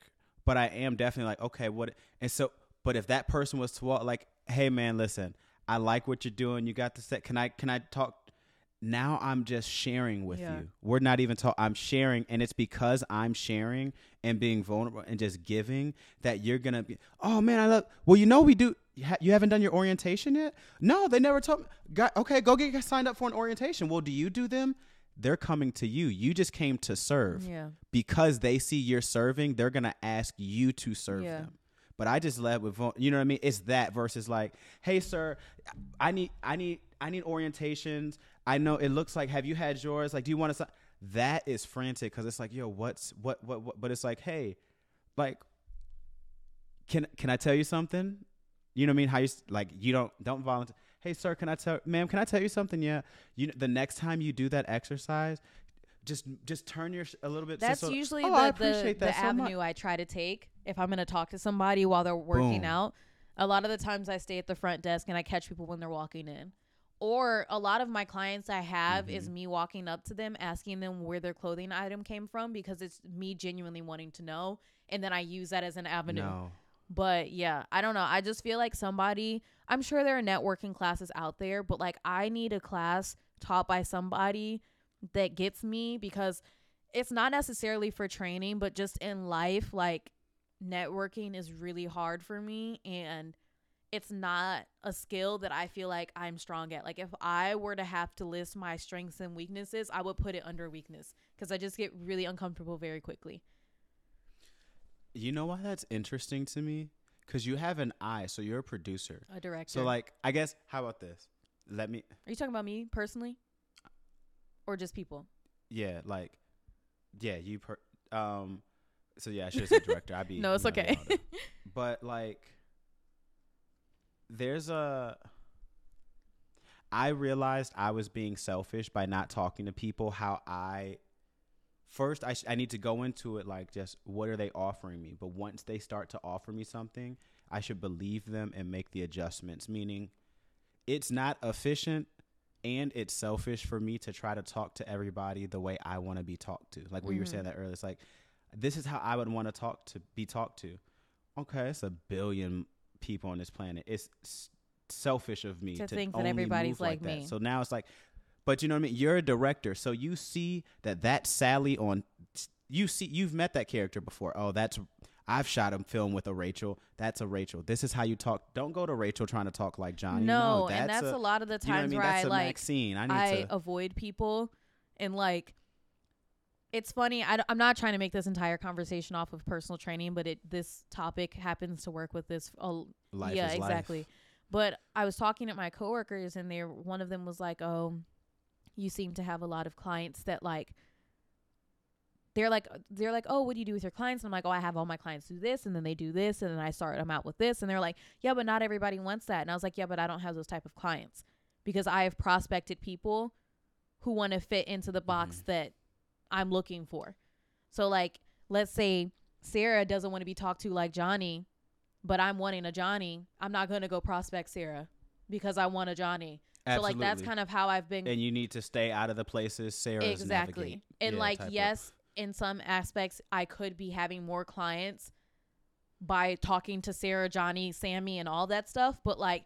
but i am definitely like okay what and so but if that person was to walk like hey man listen i like what you're doing you got the set can i can i talk now I'm just sharing with Yeah. you. We're not even talking. I'm sharing, and it's because I'm sharing and being vulnerable and just giving that you're gonna be. Oh man, I love. Well, you know we do. You, ha- you haven't done your orientation yet? No, they never told me. Okay, go get signed up for an orientation. Well, do you do them? They're coming to you. You just came to serve. Yeah. Because they see you're serving, they're going to ask you to serve Yeah. them. But I just led with you know what I mean? It's that versus like, "Hey sir, I need I need I need orientations. I know it looks like have you had yours? Like do you want to That is frantic cuz it's like, "Yo, what's what what what but it's like, "Hey, like can can I tell you something? You know what I mean? How you like you don't don't volunteer. Hey sir, can I tell ma'am, can I tell you something? Yeah. You the next time you do that exercise, just just turn your sh- a little bit That's so- usually oh, the, I the, appreciate the so much. avenue I try to take if I'm going to talk to somebody while they're working Boom. out. A lot of the times I stay at the front desk and I catch people when they're walking in. Or a lot of my clients I have is Mm-hmm. me walking up to them, asking them where their clothing item came from because it's me genuinely wanting to know. And then I use that as an avenue. No. But yeah, I don't know. I just feel like somebody, I'm sure there are networking classes out there, but like I need a class taught by somebody that gets me because it's not necessarily for training, but just in life, like networking is really hard for me and it's not a skill that I feel like I'm strong at. Like if I were to have to list my strengths and weaknesses, I would put it under weakness because I just get really uncomfortable very quickly. You know why that's interesting to me? Cuz you have an eye, so you're a producer. A director. So like, I guess how about this? Let me Are you talking about me personally? Or just people? yeah, like yeah, you per um so yeah, I should said director. I'd be No, it's okay. but like there's a I realized I was being selfish by not talking to people how I first I sh- I need to go into it like just what are they offering me? But once they start to offer me something I should believe them and make the adjustments. Meaning it's not efficient and it's selfish for me to try to talk to everybody the way I want to be talked to. Like what you were saying mm-hmm. that earlier it's like this is how I would want to talk to be talked to. Okay it's a billion people on this planet. It's s- selfish of me To to, think that everybody's like, like that. me. so now it's like but you know what I mean? You're a director, so you see that that Sally on you see you've met that character before. Oh, that's I've shot a film with a Rachel. That's a Rachel. This is how you talk. Don't go to Rachel trying to talk like Johnny. no, No, and that's a, lot of the you know I times mean? where That's I a like Maxine. I need I to. avoid people and like it's funny. I, am not trying to make this entire conversation off of personal training, but it this topic happens to work with this. Uh, life yeah, is life. exactly. But I was talking to my coworkers, and they one of them was like, "Oh, you seem to have a lot of clients that like." They're like they're like, oh, what do you do with your clients? And I'm like, oh, I have all my clients do this, and then they do this, and then I start them out with this, and they're like, yeah, but not everybody wants that. And I was like, yeah, but I don't have those type of clients because I have prospected people who want to fit into the box Mhm. that I'm looking for. So like, let's say Sarah doesn't want to be talked to like Johnny, but I'm wanting a Johnny. I'm not going to go prospect Sarah because I want a Johnny. So like that's kind of how I've been And you need to stay out of the places Sarah's exactly. And Yeah, like type of- yes, in some aspects I could be having more clients by talking to Sarah, Johnny, Sammy and all that stuff, but like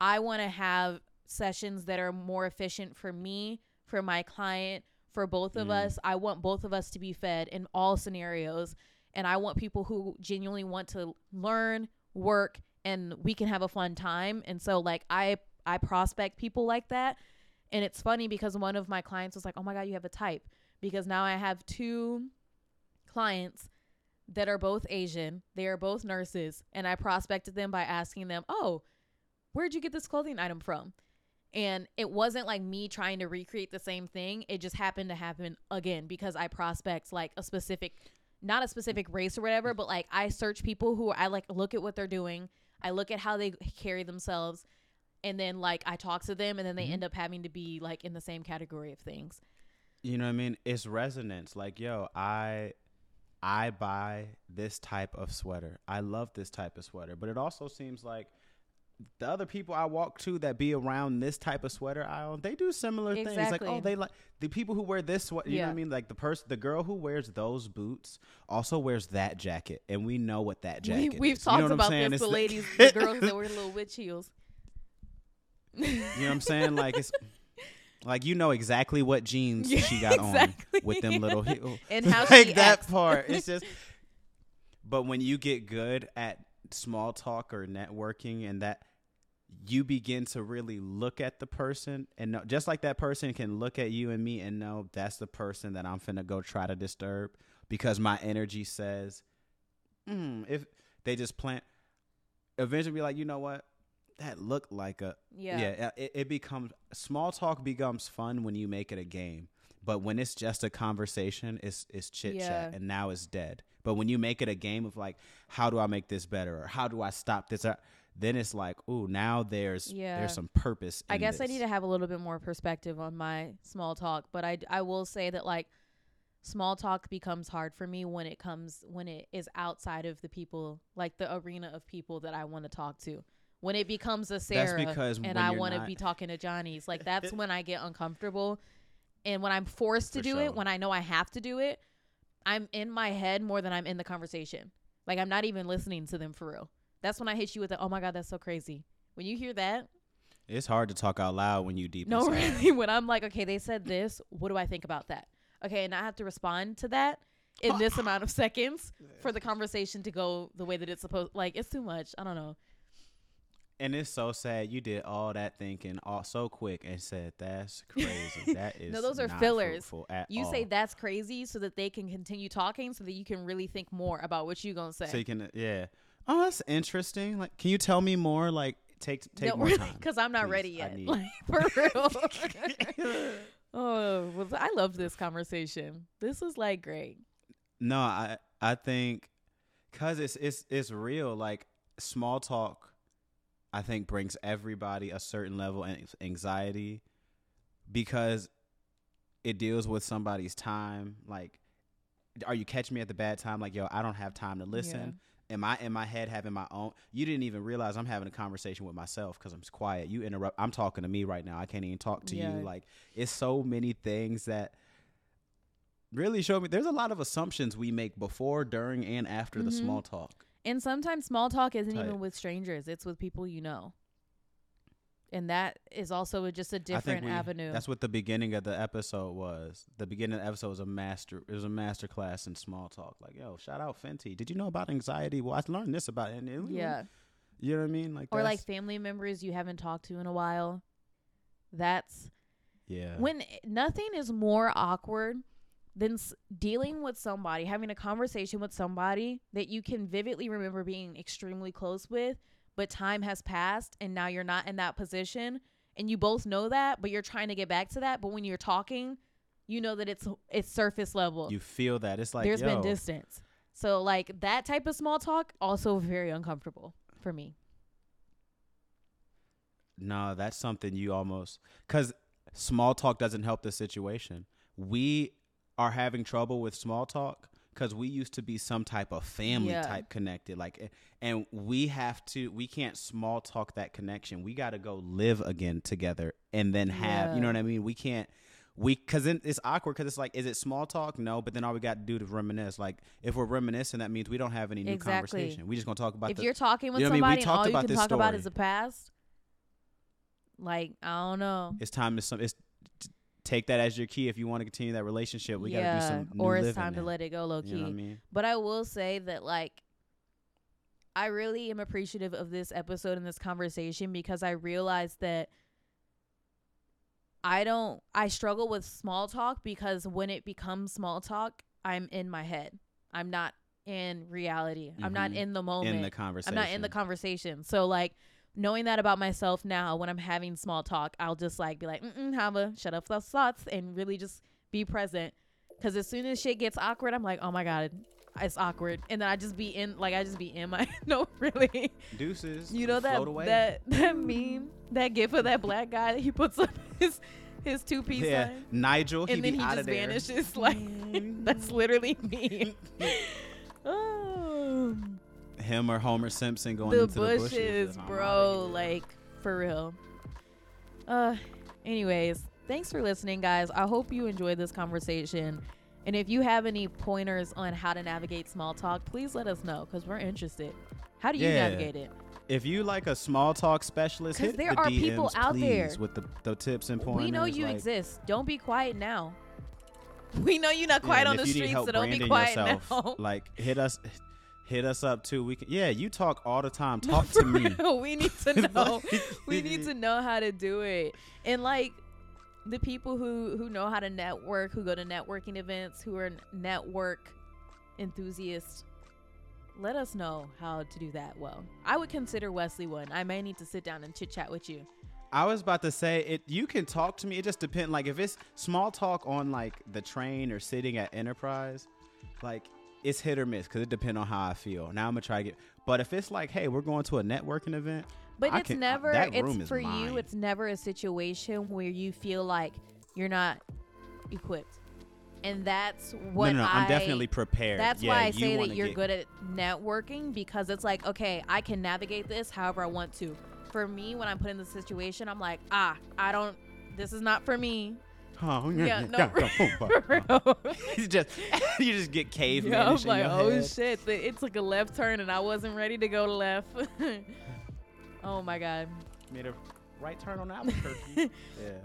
I want to have sessions that are more efficient for me, for my client, for both of Mm. us. I want both of us to be fed in all scenarios and I want people who genuinely want to learn, work and we can have a fun time. And so like I I prospect people like that. And it's funny because one of my clients was like, "Oh my god, you have a type." Because now I have two clients that are both Asian. They are both nurses, and I prospected them by asking them, "Oh, where'd you get this clothing item from?" And it wasn't like me trying to recreate the same thing. It just happened to happen again because I prospect like a specific not a specific race or whatever, but like I search people who I like look at what they're doing. I look at how they carry themselves and then like I talk to them and then they Mhm. end up having to be like in the same category of things. you know what I mean? It's resonance. Like, yo, I I buy this type of sweater. I love this type of sweater. But it also seems like the other people I walk to that be around this type of sweater aisle, they do similar things. Like, oh, they like the people who wear this sweater. You know what I mean? Like the person, the girl who wears those boots also wears that jacket, and we know what that We, jacket we've is. You talked know about this. The ladies, the girls that wear little witch heels. You know what I'm saying? Like it's like you know exactly what jeans Yeah, she got exactly. on with them little heels. And how like she that acts. part. It's just. But when you get good at small talk or networking, and that you begin to really look at the person and know, just like that person can look at you and me and know that's the person that I'm finna go try to disturb because my energy says, mm, if they just plant, eventually be like, you know what? That looked like a Yeah. yeah. it, it becomes small talk becomes fun when you make it a game, but when it's just a conversation, it's it's chit Yeah. chat, and now it's dead. But when you make it a game of like, how do I make this better, or how do I stop this, or, then it's like, ooh, now there's Yeah. there's some purpose. I guess I need to have a little bit more perspective on my small talk, but I I will say that like small talk becomes hard for me when it comes when it is outside of the people like the arena of people that I want to talk to. When it becomes a Sarah and I want to not- be talking to Johnny's, like that's when I get uncomfortable. And when I'm forced to For do sure. it, when I know I have to do it, I'm in my head more than I'm in the conversation. Like I'm not even listening to them for real. That's when I hit you with the oh my god, that's so crazy. When you hear that, It's hard to talk out loud when you deep. no, inside. really. When I'm like, okay, they said this. What do I think about that? Okay, and I have to respond to that in this amount of seconds for the conversation to go the way that it's supposed. Like, it's too much. I don't know. And it's so sad. You did all that thinking all so quick and said that's crazy. That is no, those are fillers. You all. say that's crazy so that they can continue talking, so that you can really think more about what you gonna say. so you can uh, yeah. Oh, that's interesting. Like, can you tell me more? Like, take take no, more really, time because I'm not please. ready yet. Like for real. oh, was I love this conversation. This was like great. No, I I think cuz it's it's it's real like small talk I think brings everybody a certain level of anxiety because it deals with somebody's time. Like are you catching me at the bad time? Like yo I don't have time to listen. Am I in my head having my own you didn't even realize I'm having a conversation with myself cuz I'm quiet. You interrupt I'm talking to me right now. I can't even talk to Yeah. you like it's so many things that really show me there's a lot of assumptions we make before, during, and after the Mhm. small talk. And sometimes small talk isn't Tight. even with strangers; it's with people you know. And that is also just a different we- avenue. That's what the beginning of the episode was. The beginning of the episode was a master. It was a master class in small talk. Like, yo, shout out Fenty. Did you know about anxiety? Well, I learned this about it. And yeah. you know what I mean. Like, Or like family members you haven't talked to in a while. That's yeah, when eh, nothing is more awkward than s- dealing with somebody, having a conversation with somebody that you can vividly remember being extremely close with, but time has passed and now you're not in that position and you both know that, but you're trying to get back to that, but when you're talking, you know that it's it's surface level. you feel that it's like There's yo, been distance. So like that type of small talk also very uncomfortable for me. No, that's something you almost because small talk doesn't help the situation. We are having trouble with small talk because we used to be some type of family Yeah. type connected, like, eh, and we have to. We can't small talk that connection. We got to go live again together, and then have you know what I mean. We can't. We because then it's awkward because it's like, is it small talk? No, but then all we got to do is reminisce. Like, if we're reminiscing, that means we don't have any new Exactly. conversation. We just gonna talk about if the you're talking with you know what I mean? We somebody and talked all you about can this talk about story. is the past, like I don't know. it's time to some it's take that as your key if you want to continue that relationship we yeah, gotta do some new or it's time to let it go low key. you know what i mean But I will say that like I really am appreciative of this episode and this conversation because I realized that I don't I struggle with small talk because when it becomes small talk, I'm in my head. I'm not in reality. I'm not Mhm. in the moment. in the conversation I'm not in the conversation. So like knowing that about myself now, when I'm having small talk, I'll just like be like, Mm-mm, have a shut up those thoughts and really just be present. Because as soon as shit gets awkward, I'm like, oh my god, it's awkward, and then I just be in like I just be in my no really. deuces You know that that that meme that gif of that black guy that he puts up his his two piece yeah sign. nigel he And then he just vanishes like that's literally me. oh him or homer simpson going the into bushes, the bushes bro. Like for real. Uh, anyways, thanks for listening, guys. I hope you enjoyed this conversation. And if you have any pointers on how to navigate small talk, please let us know because we're interested. How do you Yeah. navigate it? if you like a small talk specialist 'Cause hit there the are DMs, people out please, there. with the, the tips and pointers we know you like, exist. Don't be quiet now. We know you're not quiet and on the streets, so don't be quiet yourself, now. like hit us hit us up too. We can. Yeah, you talk all the time. Talk to me. real, we need to know. we need to know how to do it. And like the people who who know how to network, who go to networking events, who are network enthusiasts, let us know how to do that well. I would consider Wesley one. I may need to sit down and chit chat with you. I was about to say it. You can talk to me. It just depends. Like if it's small talk on like the train or sitting at Enterprise, like it's hit or miss because it depends on how I feel. Now I'm gonna try to get. But if it's like, hey, we're going to a networking event, But I it's can- never room it's for mine. you, it's never a situation where you feel like you're not equipped. And that's what no, no, no, I I'm definitely prepared. That's Yeah, why I say that you're get- good at networking because it's like, okay, I can navigate this however I want to. For me, when I'm put in the situation, I'm like, ah, I don't. This is not for me. Oh, Yeah, no, for real. you just you just get caveman. Yeah, I'm like, your oh head. shit! the- It took a left turn and I wasn't ready to go left. oh my god! Made a right turn on Albuquerque. yeah.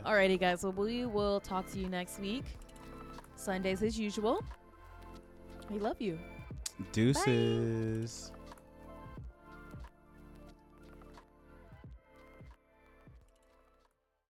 Alrighty, guys. Well, we will talk to you next week. Sundays as usual. We love you. Deuces.